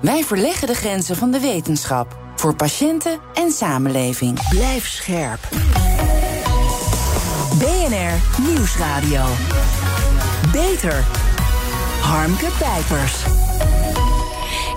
Wij verleggen de grenzen van de wetenschap. Voor patiënten en samenleving. Blijf scherp. BNR Nieuwsradio. Beter. Harmke Pijpers.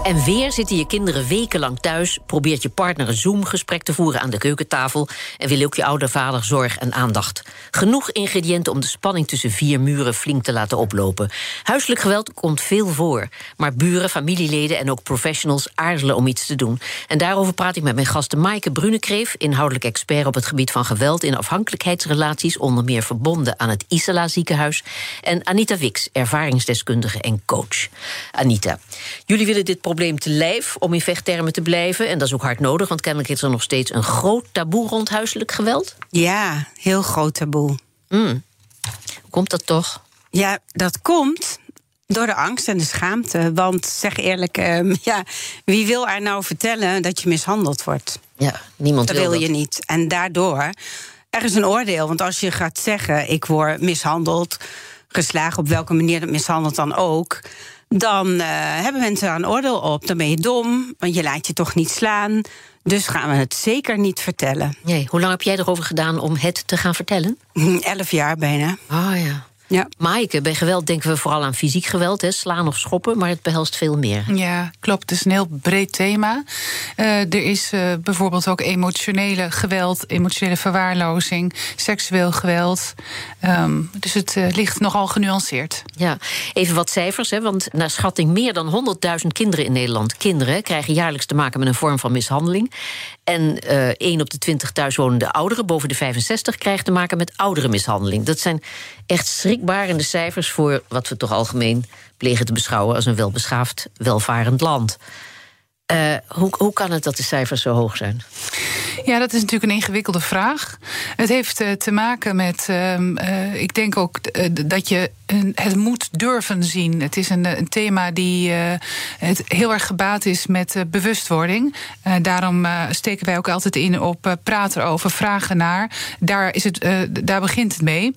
En weer zitten je kinderen wekenlang thuis, probeert je partner een Zoom-gesprek te voeren aan de keukentafel en wil ook je oude vader zorg en aandacht. Genoeg ingrediënten om de spanning tussen vier muren flink te laten oplopen. Huiselijk geweld komt veel voor, maar buren, familieleden en ook professionals aarzelen om iets te doen. En daarover praat ik met mijn gasten Maaike Brunekreef, inhoudelijk expert op het gebied van geweld in afhankelijkheidsrelaties, onder meer verbonden aan het Isala ziekenhuis, en Anita Wix, ervaringsdeskundige en coach. Anita, jullie willen dit probleem te lijf om in vechttermen te blijven. En dat is ook hard nodig, want kennelijk is er nog steeds een groot taboe rond huiselijk geweld. Ja, heel groot taboe. Mm. Hoe komt dat toch? Ja, dat komt door de angst en de schaamte. Want zeg eerlijk, ehm, ja, wie wil er nou vertellen dat je mishandeld wordt? Ja, niemand dat wil, wil dat. je niet. En daardoor, er is een oordeel. Want als je gaat zeggen, ik word mishandeld, geslagen op welke manier dat mishandeld dan ook dan uh, hebben mensen daar een oordeel op. Dan ben je dom, want je laat je toch niet slaan. Dus gaan we het zeker niet vertellen. Nee, hoe lang heb jij erover gedaan om het te gaan vertellen? Elf jaar bijna. Oh, ja. Ja. Maaike, bij geweld denken we vooral aan fysiek geweld, hè, slaan of schoppen, maar het behelst veel meer. Ja, klopt. Het is een heel breed thema. Uh, er is uh, bijvoorbeeld ook emotionele geweld, emotionele verwaarlozing, seksueel geweld. Um, dus het uh, ligt nogal genuanceerd. Ja, even wat cijfers, hè, want naar schatting meer dan 100.000 kinderen in Nederland, kinderen, krijgen jaarlijks te maken met een vorm van mishandeling. En 1 op de 20 thuiswonende ouderen boven de 65 krijgt te maken met ouderenmishandeling. Dat zijn echt schrikbarende cijfers voor wat we toch algemeen plegen te beschouwen als een welbeschaafd, welvarend land. Uh, hoe, hoe kan het dat de cijfers zo hoog zijn? Ja, dat is natuurlijk een ingewikkelde vraag. Het heeft uh, te maken met, uh, ik denk ook dat je het moet durven zien. Het is een, een thema die het heel erg gebaat is met bewustwording. daarom steken wij ook altijd in op praten erover, vragen naar. Daar, is het, daar begint het mee.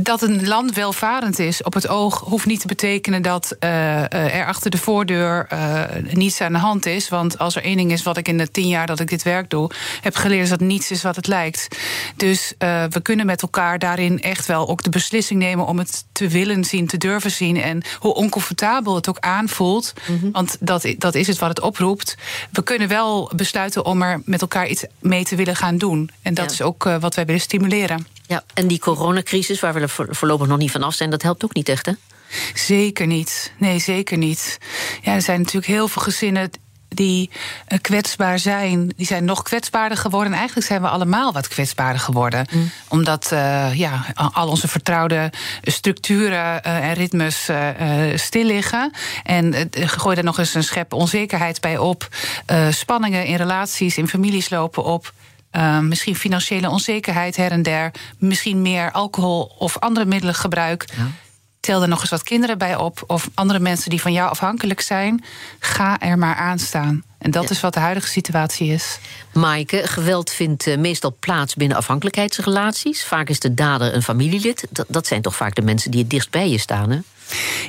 Dat een land welvarend is op het oog hoeft niet te betekenen dat uh, er achter de voordeur uh, niets aan de hand is. Want als er één ding is wat ik in de tien jaar dat ik dit werk doe, heb geleerd, is dat niets is wat het lijkt. Dus uh, we kunnen met elkaar daarin echt wel ook de beslissing nemen om het te willen zien, te durven zien. En hoe oncomfortabel het ook aanvoelt, mm -hmm. want dat, dat is het wat het oproept. We kunnen wel besluiten om er met elkaar iets mee te willen gaan doen. En dat ja. is ook wat wij willen stimuleren. Ja, en die coronacrisis, waar we er voorlopig nog niet van af zijn, dat helpt ook niet echt, hè? Zeker niet. Nee, zeker niet. Ja, er zijn natuurlijk heel veel gezinnen die kwetsbaar zijn, die zijn nog kwetsbaarder geworden. En eigenlijk zijn we allemaal wat kwetsbaarder geworden. Mm. Omdat uh, ja, al onze vertrouwde structuren uh, en ritmes uh, stil liggen. En gooi daar nog eens een schep onzekerheid bij op. spanningen in relaties, in families lopen op. Uh, misschien financiële onzekerheid her en der. Misschien meer alcohol of andere middelen gebruik. Ja. Tel er nog eens wat kinderen bij op. Of andere mensen die van jou afhankelijk zijn. Ga er maar aan staan. En dat ja. is wat de huidige situatie is. Maaike, geweld vindt uh, meestal plaats binnen afhankelijkheidsrelaties. Vaak is de dader een familielid. Dat, dat zijn toch vaak de mensen die het dichtst bij je staan, hè?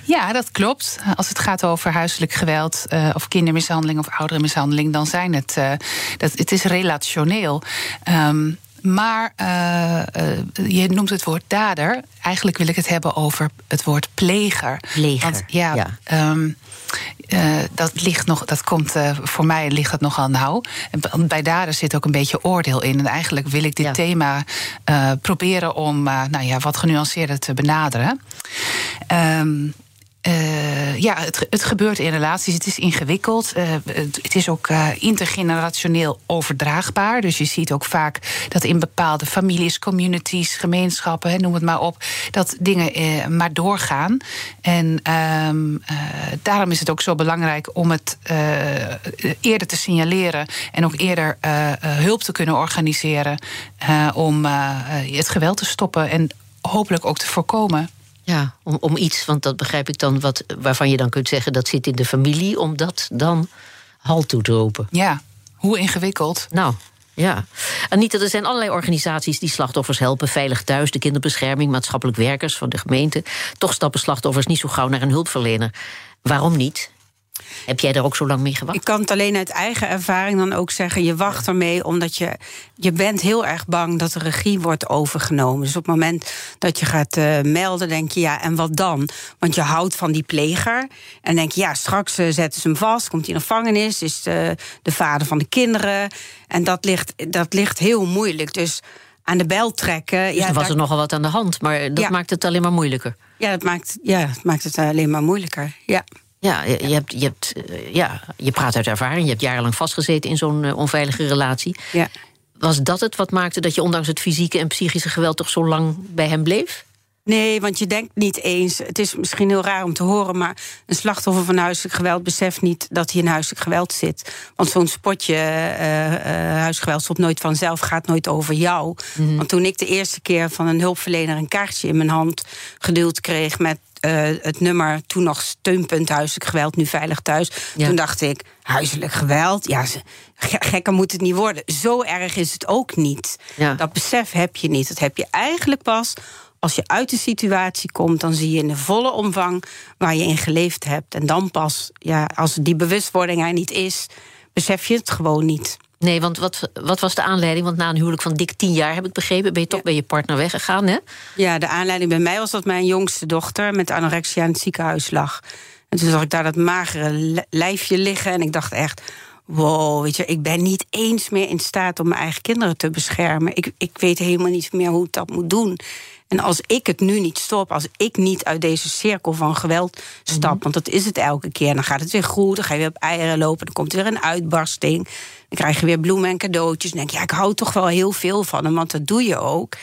Ja, dat klopt. Als het gaat over huiselijk geweld uh, of kindermishandeling of ouderenmishandeling, dan zijn het. Uh, dat, het is relationeel. Um, maar uh, uh, je noemt het woord dader. Eigenlijk wil ik het hebben over het woord pleger. Pleger. Want, ja, ja. Um, uh, dat ligt nog, dat komt voor mij ligt dat nogal nauw. En bij dader zit ook een beetje oordeel in. En eigenlijk wil ik dit ja. thema proberen om nou ja, wat genuanceerder te benaderen. Um, uh, ja, het, het, gebeurt in relaties. Het is ingewikkeld. Uh, het, is ook uh, intergenerationeel overdraagbaar. Dus je ziet ook vaak dat in bepaalde families, communities, gemeenschappen, noem het maar op, dat dingen maar doorgaan. En ehm, daarom is het ook zo belangrijk om het eerder te signaleren en ook eerder hulp te kunnen organiseren om het geweld te stoppen en hopelijk ook te voorkomen. Ja, om, om iets, want dat begrijp ik dan, wat, waarvan je dan kunt zeggen dat zit in de familie, om dat dan halt toe te roepen. Ja, hoe ingewikkeld. Nou, ja. Anita, er zijn allerlei organisaties die slachtoffers helpen. Veilig Thuis, de kinderbescherming, maatschappelijk werkers van de gemeente. Toch stappen slachtoffers niet zo gauw naar een hulpverlener. Waarom niet? Heb jij daar ook zo lang mee gewacht? Ik kan het alleen uit eigen ervaring dan ook zeggen. Je wacht ermee omdat je, je bent heel erg bang dat de regie wordt overgenomen. Dus op het moment dat je gaat uh, melden, denk je ja, en wat dan? Want je houdt van die pleger. En denk je ja, straks uh, zetten ze hem vast, komt hij in de gevangenis, is de, de vader van de kinderen. En dat ligt, dat ligt heel moeilijk. Dus aan de bel trekken. Dus ja, was er nogal wat aan de hand, maar dat maakt het alleen maar moeilijker. Ja, dat maakt, ja, dat maakt het alleen maar moeilijker. Ja. Ja, je, hebt, je, hebt, eh, ja, je praat uit ervaring. Je hebt jarenlang vastgezeten in zo'n eh, onveilige relatie. Ja. Was dat het wat maakte dat je ondanks het fysieke en psychische geweld toch zo lang bij hem bleef? Nee, want je denkt niet eens. Het is misschien heel raar om te horen, maar een slachtoffer van huiselijk geweld beseft niet dat hij in huiselijk geweld zit. Want zo'n spotje uh, uh, huisgeweld stopt nooit vanzelf, gaat nooit over jou. Mhm. Want toen ik de eerste keer van een hulpverlener een kaartje in mijn hand geduld kreeg met uh, het nummer toen nog steunpunt huiselijk geweld, nu veilig thuis. Toen dacht ik, huiselijk geweld, ja, gekker moet het niet worden. Zo erg is het ook niet. Ja. Dat besef heb je niet. Dat heb je eigenlijk pas als je uit de situatie komt, dan zie je in de volle omvang waar je in geleefd hebt. En dan pas, ja, als die bewustwording er niet is, besef je het gewoon niet. Nee, want wat, wat was de aanleiding? Want na een huwelijk van dik tien jaar, heb ik begrepen, ben je toch bij je partner weggegaan, hè? Ja, de aanleiding bij mij was dat mijn jongste dochter met anorexia in het ziekenhuis lag. En toen zag ik daar dat magere lijfje liggen en ik dacht echt wow, weet je, ik ben niet eens meer in staat om mijn eigen kinderen te beschermen. Ik, ik weet helemaal niet meer hoe ik dat moet doen. En als ik het nu niet stop, als ik niet uit deze cirkel van geweld stap, mhm. want dat is het elke keer, dan gaat het weer goed, dan ga je weer op eieren lopen, dan komt er weer een uitbarsting, dan krijg je weer bloemen en cadeautjes. Dan denk je, ja, ik hou toch wel heel veel van hem, want dat doe je ook.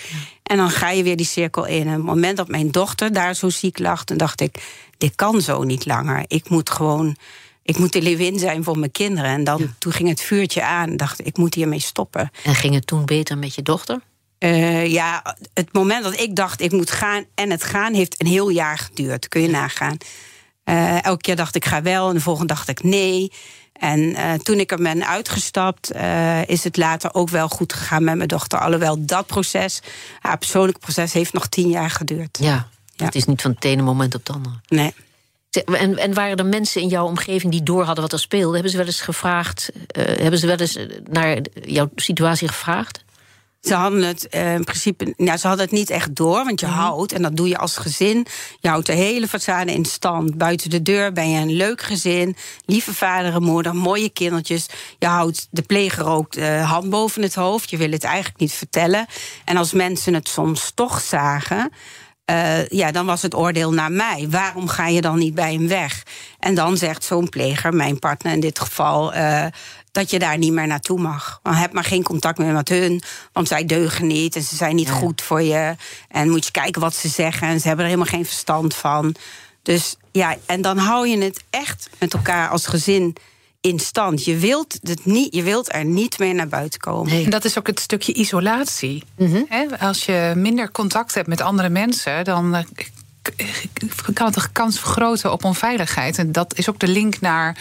En dan ga je weer die cirkel in. En op het moment dat mijn dochter daar zo ziek lag, dan dacht ik, dit kan zo niet langer. Ik moet gewoon ik moet de leeuwin zijn voor mijn kinderen. En dan, toen ging het vuurtje aan dacht ik, moet hiermee stoppen. En ging het toen beter met je dochter? Uh, ja, het moment dat ik dacht ik moet gaan en het gaan heeft een heel jaar geduurd. Kun je nagaan. Uh, elke keer dacht ik ga wel en de volgende dacht ik nee. En uh, toen ik er ben uitgestapt, is het later ook wel goed gegaan met mijn dochter. Alhoewel dat proces, haar persoonlijk proces, heeft nog tien jaar geduurd. Ja, ja. het is niet van het ene moment op het andere. Nee. En, en, waren er mensen in jouw omgeving die door hadden wat er speelde? Hebben ze wel eens gevraagd? Hebben ze wel eens naar jouw situatie gevraagd? Ze hadden het uh, in principe, nou, ze hadden het niet echt door, want je mhm. houdt, en dat doe je als gezin. Je houdt de hele façade in stand. Buiten de deur ben je een leuk gezin, lieve vader en moeder, mooie kindertjes. Je houdt de pleger ook de hand boven het hoofd. Je wil het eigenlijk niet vertellen. En als mensen het soms toch zagen. Uh, ja, dan was het oordeel naar mij. Waarom ga je dan niet bij hem weg? En dan zegt zo'n pleger, mijn partner in dit geval, uh, dat je daar niet meer naartoe mag. Want heb maar geen contact meer met hun, want zij deugen niet en ze zijn niet goed voor je. En moet je kijken wat ze zeggen en ze hebben er helemaal geen verstand van. Dus ja, en dan hou je het echt met elkaar als gezin in stand. Je wilt, het niet, je wilt er niet meer naar buiten komen. En dat is ook het stukje isolatie. Mhm. Als je minder contact hebt met andere mensen, dan eh, kan het de kans vergroten op onveiligheid. En dat is ook de link naar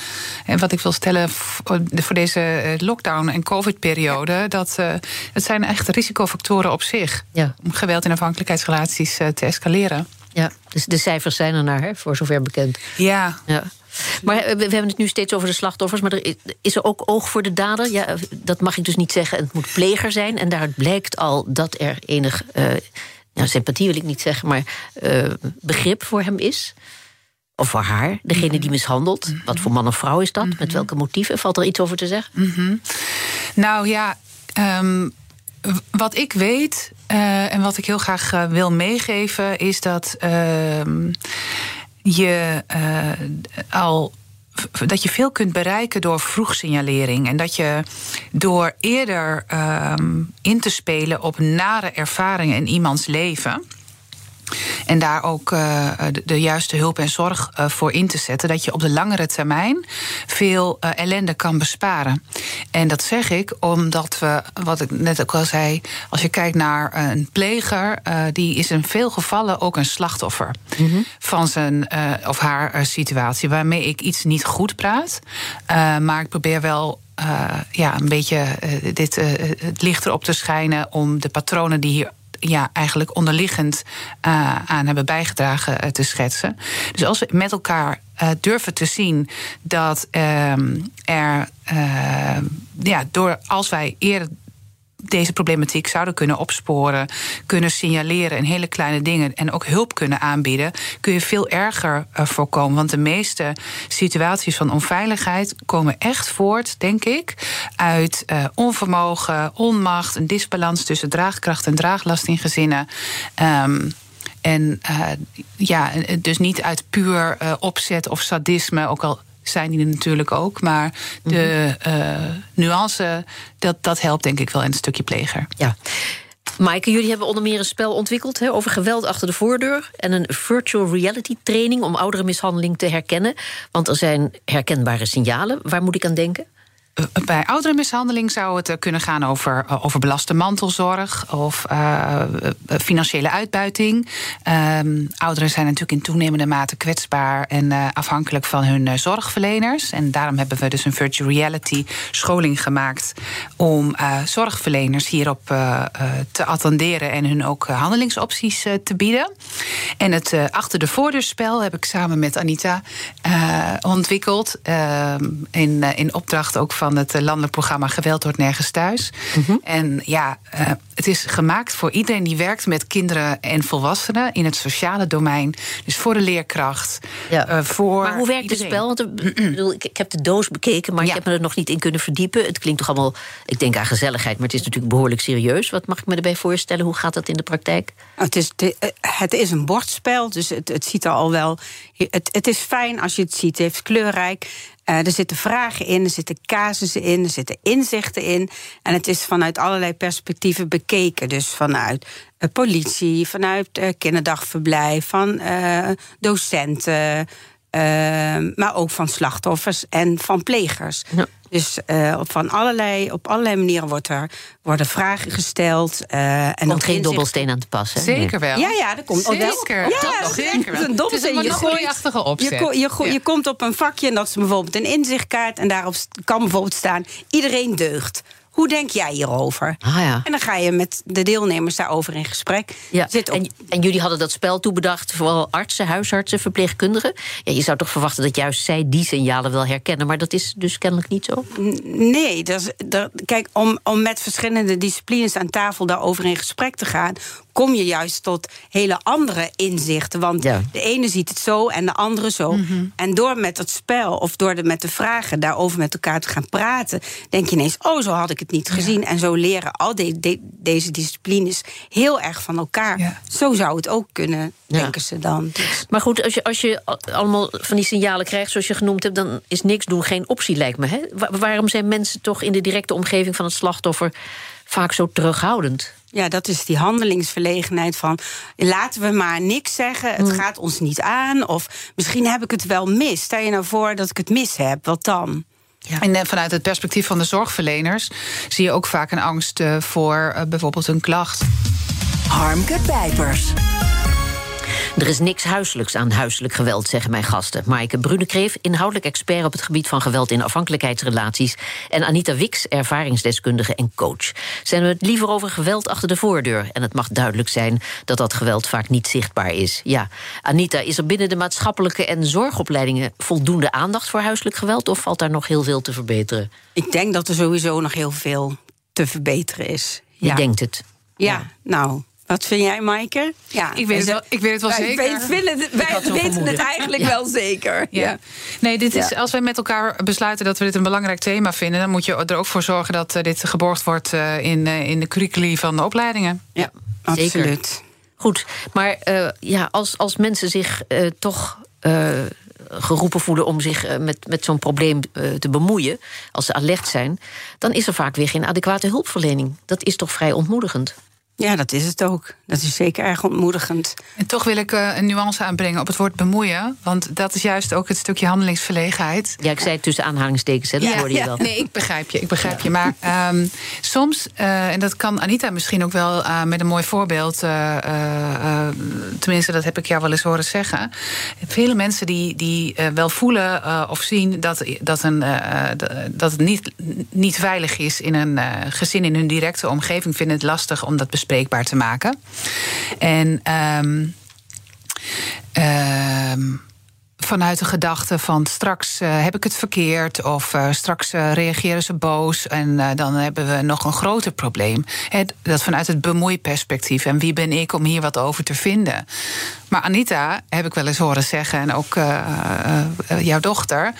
en wat ik wil stellen voor deze eh, lockdown- en covid-periode. Dat uh, het zijn echt risicofactoren op zich ja. om geweld- en afhankelijkheidsrelaties te escaleren. Ja, dus de cijfers zijn er naar, hè, voor zover bekend. Ja. ja. Maar we hebben het nu steeds over de slachtoffers, maar er is er ook oog voor de dader? Ja, dat mag ik dus niet zeggen. Het moet pleger zijn. En daaruit blijkt al dat er enig uh, nou, sympathie wil ik niet zeggen, maar uh, begrip voor hem is. Of voor haar, degene die mishandelt. Wat voor man of vrouw is dat? Met welke motieven? Valt er iets over te zeggen? Nou ja. Um wat ik weet uh, en wat ik heel graag uh, wil meegeven, is dat. Uh, je al dat je veel kunt bereiken door vroegsignalering. En dat je door eerder ehm, in te spelen op nare ervaringen in iemands leven. En daar ook uh, de, de, juiste hulp en zorg uh, voor in te zetten. Dat je op de langere termijn veel uh, ellende kan besparen. En dat zeg ik omdat we, wat ik net ook al zei, als je kijkt naar een pleger, die is in veel gevallen ook een slachtoffer mm -hmm. van zijn of haar situatie. Waarmee ik iets niet goed praat. maar ik probeer wel uh, ja, een beetje uh, dit, uh, het licht erop te schijnen om de patronen die hier ja, eigenlijk onderliggend uh, aan hebben bijgedragen uh, te schetsen. Dus als we met elkaar uh, durven te zien dat er, ja, door als wij eerder deze problematiek zouden kunnen opsporen, kunnen signaleren en hele kleine dingen en ook hulp kunnen aanbieden, kun je veel erger uh, voorkomen. Want de meeste situaties van onveiligheid komen echt voort, denk ik, uit uh, onvermogen, onmacht, een disbalans tussen draagkracht en draaglast in gezinnen. Um, en uh, ja, dus niet uit puur opzet of sadisme, ook al zijn die er natuurlijk ook. Maar de uh, nuance, dat, dat helpt denk ik wel in een stukje pleger. Ja. Maaike, jullie hebben onder meer een spel ontwikkeld hè, over geweld achter de voordeur. En een virtual reality training om oudere mishandeling te herkennen. Want er zijn herkenbare signalen. Waar moet ik aan denken? Bij ouderenmishandeling zou het kunnen gaan over, over belaste mantelzorg of financiële uitbuiting. Um, ouderen zijn natuurlijk in toenemende mate kwetsbaar en afhankelijk van hun zorgverleners. En daarom hebben we dus een virtual reality scholing gemaakt om zorgverleners hierop te attenderen en hun ook handelingsopties te bieden. En het achter de voordeurspel heb ik samen met Anita ontwikkeld ehm, in, in opdracht ook van van het landelijk programma Geweld wordt nergens thuis. Mm -hmm. En ja, uh, het is gemaakt voor iedereen die werkt met kinderen en volwassenen in het sociale domein. Dus voor de leerkracht. Ja. Uh, voor maar hoe werkt het spel? Want ik, ik, heb de doos bekeken, maar ja. ik heb me er nog niet in kunnen verdiepen. Het klinkt toch allemaal, ik denk aan gezelligheid, maar het is natuurlijk behoorlijk serieus. Wat mag ik me erbij voorstellen? Hoe gaat dat in de praktijk? Het is, het is een bordspel, dus het, het ziet er al wel. Het, het is fijn als je het ziet. Het heeft kleurrijk. Uh, er zitten vragen in, er zitten casussen in, er zitten inzichten in. En het is vanuit allerlei perspectieven bekeken. Dus vanuit uh, politie, vanuit uh, kinderdagverblijf, van docenten. maar ook van slachtoffers en van plegers. Dus uh, van allerlei, op allerlei manieren wordt er, worden vragen gesteld. Uh, en komt geen dobbelsteen aan te passen. Zeker wel. Ja, ja, dat komt zeker. Wel. Ja, dat nog zeker wel. Een dobbelsteen. Het is een je, opzet. Je, je, je, je komt op een vakje en dat is bijvoorbeeld een inzichtkaart. En daarop kan bijvoorbeeld staan: iedereen deugt. Hoe denk jij hierover? Ah, ja. En dan ga je met de deelnemers daarover in gesprek. Ja. Zit op... en, en, jullie hadden dat spel toebedacht, vooral artsen, huisartsen, verpleegkundigen. Ja, je zou toch verwachten dat juist zij die signalen wel herkennen, maar dat is dus kennelijk niet zo? Nee, dat is, dat, kijk, om, om met verschillende disciplines aan tafel daarover in gesprek te gaan, kom je juist tot hele andere inzichten. Want ja. de ene ziet het zo en de andere zo. Mm -hmm. En door met het spel of door de, met de vragen daarover met elkaar te gaan praten, denk je ineens: oh, zo had ik het niet gezien. Ja. En zo leren al de, de, deze disciplines heel erg van elkaar. Ja. Zo zou het ook kunnen, denken ze dan. Dus. Maar goed, als je, als je allemaal van die signalen krijgt, zoals je genoemd hebt, dan is niks doen geen optie, lijkt me. Hè? waarom zijn mensen toch in de directe omgeving van het slachtoffer vaak zo terughoudend? Ja, dat is die handelingsverlegenheid van laten we maar niks zeggen, het mm. gaat ons niet aan. Of misschien heb ik het wel mis. Stel je nou voor dat ik het mis heb, wat dan? Ja. En vanuit het perspectief van de zorgverleners zie je ook vaak een angst voor uh, bijvoorbeeld een klacht. Harmke Pijpers. Er is niks huiselijks aan huiselijk geweld, zeggen mijn gasten. Maaike Brunekreef, inhoudelijk expert op het gebied van geweld in afhankelijkheidsrelaties. En Anita Wix, ervaringsdeskundige en coach. Zijn we het liever over geweld achter de voordeur? En het mag duidelijk zijn dat dat geweld vaak niet zichtbaar is. Ja, Anita, is er binnen de maatschappelijke en zorgopleidingen voldoende aandacht voor huiselijk geweld? Of valt daar nog heel veel te verbeteren? Ik denk dat er sowieso nog heel veel te verbeteren is. Je ja. denkt het. Ja, ja. nou, wat vind jij, Maaike? Ja, ik weet het wel, ik weet het wel wij zeker. Weten, het, wij weten het eigenlijk ja. wel zeker. Ja. ja. Nee, dit is, als wij met elkaar besluiten dat we dit een belangrijk thema vinden... dan moet je er ook voor zorgen dat uh, dit geborgd wordt uh, in, uh, in de curriculi van de opleidingen. Ja, absoluut. Goed, maar ja, als, als mensen zich toch uh, geroepen voelen om zich uh, met, met zo'n probleem uh, te bemoeien, als ze alert zijn, dan is er vaak weer geen adequate hulpverlening. Dat is toch vrij ontmoedigend. Ja, dat is het ook. Dat is zeker erg ontmoedigend. En toch wil ik uh, een nuance aanbrengen op het woord bemoeien. Want dat is juist ook het stukje handelingsverlegenheid. Ja, ik zei het tussen aanhalingstekens, hè, dat ja, hoorde je ja, wel. Nee, ik begrijp je, ik begrijp je. Maar um, soms, uh, en dat kan Anita misschien ook wel uh, met een mooi voorbeeld... tenminste, dat heb ik jou wel eens horen zeggen. Vele mensen die, die wel voelen of zien dat, dat, een, dat het niet, niet veilig is... in een gezin in hun directe omgeving, vinden het lastig om dat bespreekbaar te maken. En um, um, vanuit de gedachte van straks uh, heb ik het verkeerd of uh, straks uh, reageren ze boos en dan hebben we nog een groter probleem. Dat vanuit het bemoeiperspectief en wie ben ik om hier wat over te vinden. Maar Anita heb ik wel eens horen zeggen, en ook jouw dochter.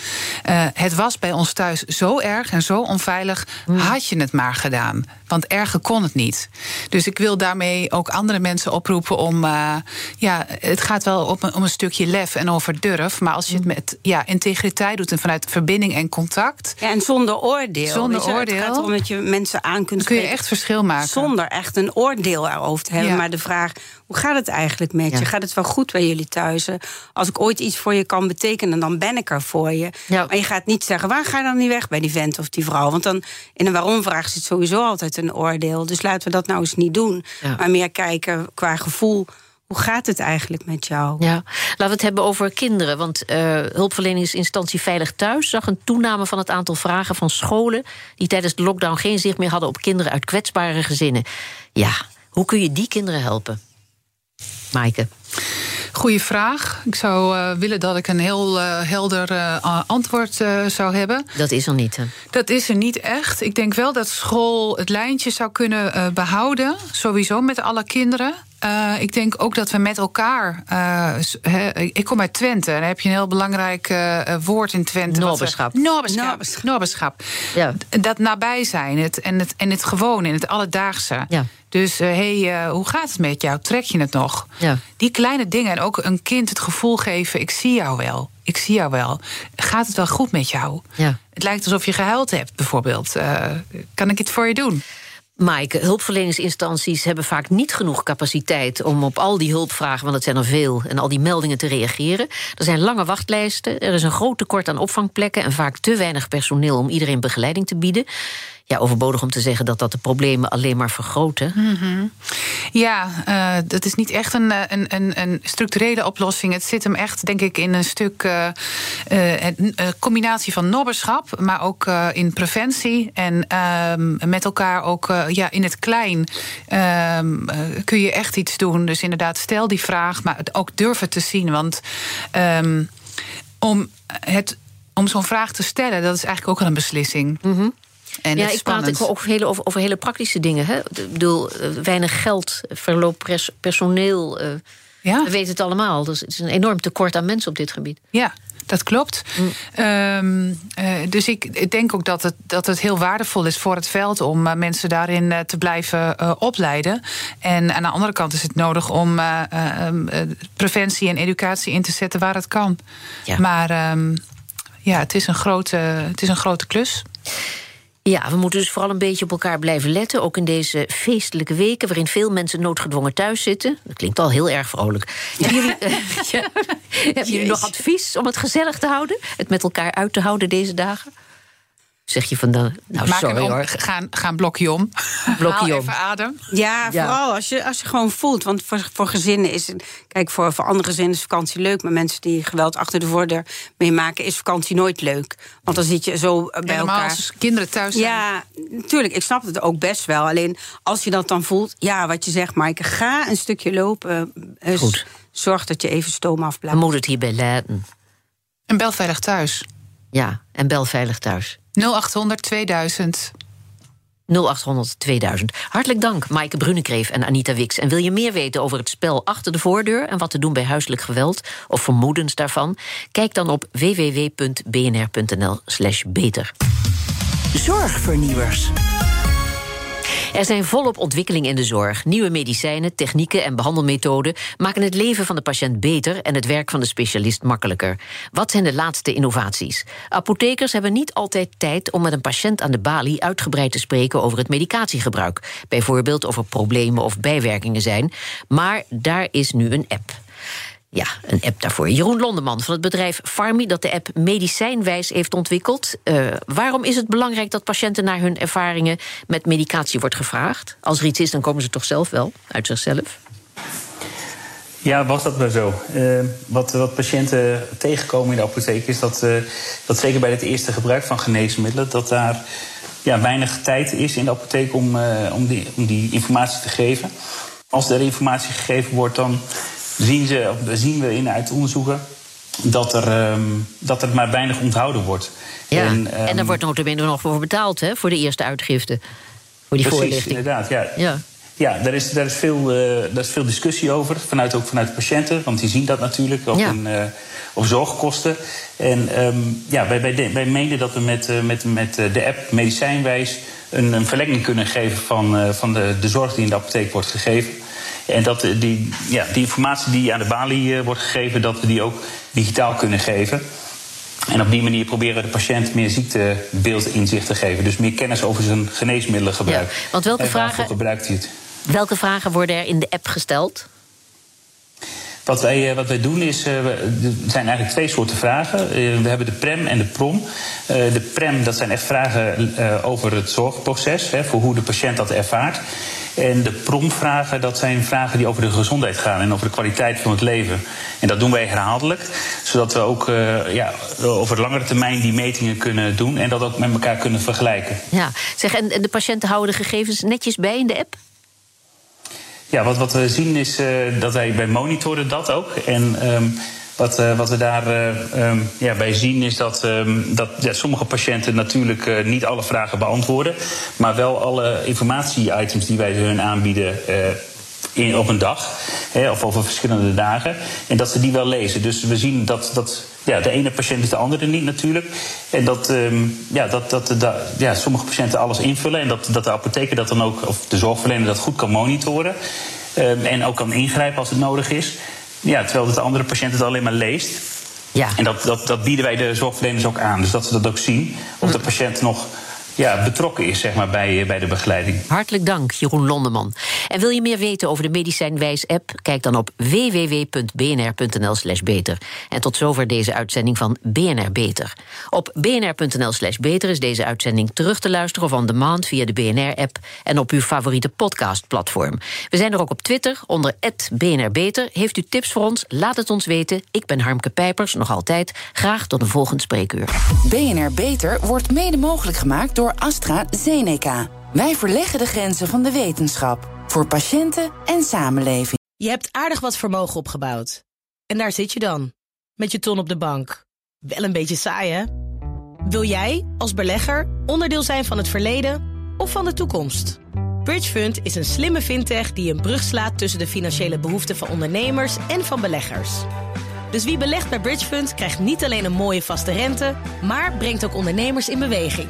het was bij ons thuis zo erg en zo onveilig. Mm. Had je het maar gedaan. Want erger kon het niet. Dus ik wil daarmee ook andere mensen oproepen om. ja, het gaat wel om, om een stukje lef en over durf. Maar als je het met ja, integriteit doet en vanuit verbinding en contact. Ja, en zonder oordeel. Zonder je, oordeel. Het gaat erom dat je mensen aan kunt dan kun je echt verschil maken. Zonder echt een oordeel erover te hebben. Ja. Maar de vraag, hoe gaat het eigenlijk met Ja. je? Gaat het wel goed bij jullie thuis? Als ik ooit iets voor je kan betekenen, dan ben ik er voor je. Ja. Maar je gaat niet zeggen, waar ga je dan niet weg bij die vent of die vrouw? Want dan in een waarom-vraag zit sowieso altijd een oordeel. Dus laten we dat nou eens niet doen. Ja. Maar meer kijken qua gevoel. Hoe gaat het eigenlijk met jou? Ja, laten we het hebben over kinderen. Want uh, hulpverleningsinstantie Veilig Thuis zag een toename van het aantal vragen van scholen die tijdens de lockdown geen zicht meer hadden op kinderen uit kwetsbare gezinnen. Ja, hoe kun je die kinderen helpen? Maaike. Goeie vraag. Ik zou uh, willen dat ik een heel uh, helder uh, antwoord zou hebben. Dat is er niet. Hè? Dat is er niet echt. Ik denk wel dat school het lijntje zou kunnen behouden. Sowieso met alle kinderen. Uh, ik denk ook dat we met elkaar. Uh, he, ik kom uit Twente. En heb je een heel belangrijk uh, woord in Twente. Noberschap. Noberschap. Ja. Dat nabij zijn. Het, en, het, en het gewone, en het alledaagse. Ja. Dus hé, hey, hoe gaat het met jou? Trek je het nog? Ja. Die kleine dingen. En ook een kind het gevoel geven: ik zie jou wel. Ik zie jou wel. Gaat het wel goed met jou? Ja. Het lijkt alsof je gehuild hebt, bijvoorbeeld. kan ik iets voor je doen? Maaike, hulpverleningsinstanties hebben vaak niet genoeg capaciteit om op al die hulpvragen, want het zijn er veel, en al die meldingen te reageren. Er zijn lange wachtlijsten, er is een groot tekort aan opvangplekken en vaak te weinig personeel om iedereen begeleiding te bieden. Ja, overbodig om te zeggen dat dat de problemen alleen maar vergroten. Mm -hmm. Ja, uh, dat is niet echt een, een, een, een, structurele oplossing. Het zit hem echt, denk ik, in een stuk uh, uh, een combinatie van nobberschap, maar ook in preventie. En met elkaar ook ja, in het klein ehm, kun je echt iets doen. Dus inderdaad, stel die vraag, maar het ook durven te zien. Want um, om, het, om zo'n vraag te stellen, dat is eigenlijk ook al een beslissing. Mm -hmm. En ja, ik praat ook over hele, over, over hele praktische dingen. Hè? Ik bedoel, uh, weinig geld, verloop pers, personeel. Uh, ja. We weten het allemaal. Dus het is een enorm tekort aan mensen op dit gebied. Ja, dat klopt. Mm. Um, uh, dus ik, ik denk ook dat het, dat het heel waardevol is voor het veld om uh, mensen daarin uh, te blijven opleiden. En aan de andere kant is het nodig om um, preventie en educatie in te zetten waar het kan. Ja. Maar um, ja, het is, een grote, het is een grote klus. Ja, we moeten dus vooral een beetje op elkaar blijven letten. Ook in deze feestelijke weken waarin veel mensen noodgedwongen thuis zitten. Dat klinkt al heel erg vrolijk. Hebben jullie, ja, hebben jullie nog advies om het gezellig te houden? Het met elkaar uit te houden deze dagen? Zeg je van de. Nou, Maak sorry om, hoor. Ga, ga een blokje om. Blokje Haal om. even adem. Ja, Ja. vooral als je, als je gewoon voelt. Want voor, voor gezinnen is het. Kijk, voor, voor andere gezinnen is vakantie leuk. Maar mensen die geweld achter de voordeur meemaken, is vakantie nooit leuk. Want dan zit je zo bij Helemaal elkaar. als kinderen thuis zijn. Ja, natuurlijk. Ik snap het ook best wel. Alleen als je dat dan voelt, ja, wat je zegt, Maaike, ga een stukje lopen. Eh, Goed. Zorg dat je even stoom We afblijft. moeten het hierbij laten. En bel veilig thuis. Ja, en bel veilig thuis. 0800 2000. 0800 2000. Hartelijk dank, Maaike Brunekreef en Anita Wix. En wil je meer weten over het spel achter de voordeur... en wat te doen bij huiselijk geweld of vermoedens daarvan? Kijk dan op www.bnr.nl slash beter. Zorgvernieuwers. Er zijn volop ontwikkelingen in de zorg. Nieuwe medicijnen, technieken en behandelmethoden maken het leven van de patiënt beter en het werk van de specialist makkelijker. Wat zijn de laatste innovaties? Apothekers hebben niet altijd tijd om met een patiënt aan de balie uitgebreid te spreken over het medicatiegebruik. Bijvoorbeeld of er problemen of bijwerkingen zijn. Maar daar is nu een app. Ja, een app daarvoor. Jeroen Londeman van het bedrijf Farmi... dat de app medicijnwijs heeft ontwikkeld. Uh, waarom is het belangrijk dat patiënten naar hun ervaringen... met medicatie wordt gevraagd? Als er iets is, dan komen ze toch zelf wel, uit zichzelf? Ja, was dat maar zo. Uh, wat, wat patiënten tegenkomen in de apotheek is dat, uh, dat zeker bij het eerste gebruik van geneesmiddelen, dat daar ja, weinig tijd is in de apotheek om, om, die, om die informatie te geven. Als er informatie gegeven wordt, dan zien, ze, of zien we in uit onderzoeken dat er, um, dat er maar weinig onthouden wordt. Ja, en, um, en daar wordt notabene nog voor betaald, hè, voor de eerste uitgifte. Voor die precies, voorlichting. inderdaad. Ja. Ja. Ja, daar is, daar, is veel, uh, daar is veel discussie over. Vanuit, ook vanuit de patiënten, want die zien dat natuurlijk. Ook Ja. in, uh, op zorgkosten. En um, ja, wij, wij, wij meenden dat we met, uh, met, met de app medicijnwijs een, een verlenging kunnen geven van, van de, de zorg die in de apotheek wordt gegeven. En dat uh, die, ja, die informatie die aan de balie uh, wordt gegeven, dat we die ook digitaal kunnen geven. En op die manier proberen we de patiënt meer ziektebeeld inzicht te geven. Dus meer kennis over zijn geneesmiddelengebruik. Ja, want welke vragen- gebruikt hij het? Welke vragen worden er in de app gesteld? Wat wij, eh, wat wij doen is, eh, we- er zijn eigenlijk twee soorten vragen. Eh, we hebben de prem en de prom. Eh, de prem, dat zijn echt vragen eh, over het zorgproces, hè, voor hoe de patiënt dat ervaart. En de promvragen, dat zijn vragen die over de gezondheid gaan en over de kwaliteit van het leven. En dat doen wij herhaaldelijk, zodat we ook eh, ja, over langere termijn die metingen kunnen doen en dat ook met elkaar kunnen vergelijken. Ja, zeg, en, en de patiënten houden de gegevens netjes bij in de app? Ja, wat, wat we zien is uh, dat wij, wij monitoren dat ook. En um, wat, uh, wat we daar uh, um, ja, bij zien is dat, um, dat ja, sommige patiënten natuurlijk uh, niet alle vragen beantwoorden. Maar wel alle informatie-items die wij hun aanbieden. Op een dag, hè, of over verschillende dagen. En dat ze die wel lezen. Dus we zien dat, dat ja, de ene patiënt is de andere niet natuurlijk. En dat, um, ja, dat, dat, ja, sommige patiënten alles invullen. En dat, dat de apotheker dat dan ook, of de zorgverlener dat goed kan monitoren. En ook kan ingrijpen als het nodig is. Ja, terwijl de andere patiënt het alleen maar leest. Ja. En dat, dat, dat bieden wij de zorgverleners ook aan. Dus dat ze dat ook zien. Of de patiënt nog ja, betrokken is zeg maar, bij, bij de begeleiding. Hartelijk dank, Jeroen Londeman. En wil je meer weten over de Medicijnwijs-app? Kijk dan op www.bnr.nl slash beter. En tot zover deze uitzending van BNR Beter. Op bnr.nl slash beter is deze uitzending terug te luisteren... of on demand via de BNR-app en op uw favoriete podcastplatform. We zijn er ook op Twitter onder BNR Beter. Heeft u tips voor ons? Laat het ons weten. Ik ben Harmke Pijpers, nog altijd. Graag tot een volgend spreekuur. BNR Beter wordt mede mogelijk gemaakt door AstraZeneca. Wij verleggen de grenzen van de wetenschap. Voor patiënten en samenleving. Je hebt aardig wat vermogen opgebouwd. En daar zit je dan, met je ton op de bank. Wel een beetje saai, hè? Wil jij, als belegger, onderdeel zijn van het verleden of van de toekomst? Bridgefund is een slimme fintech die een brug slaat tussen de financiële behoeften van ondernemers en van beleggers. Dus wie belegt bij Bridgefund krijgt niet alleen een mooie vaste rente, maar brengt ook ondernemers in beweging.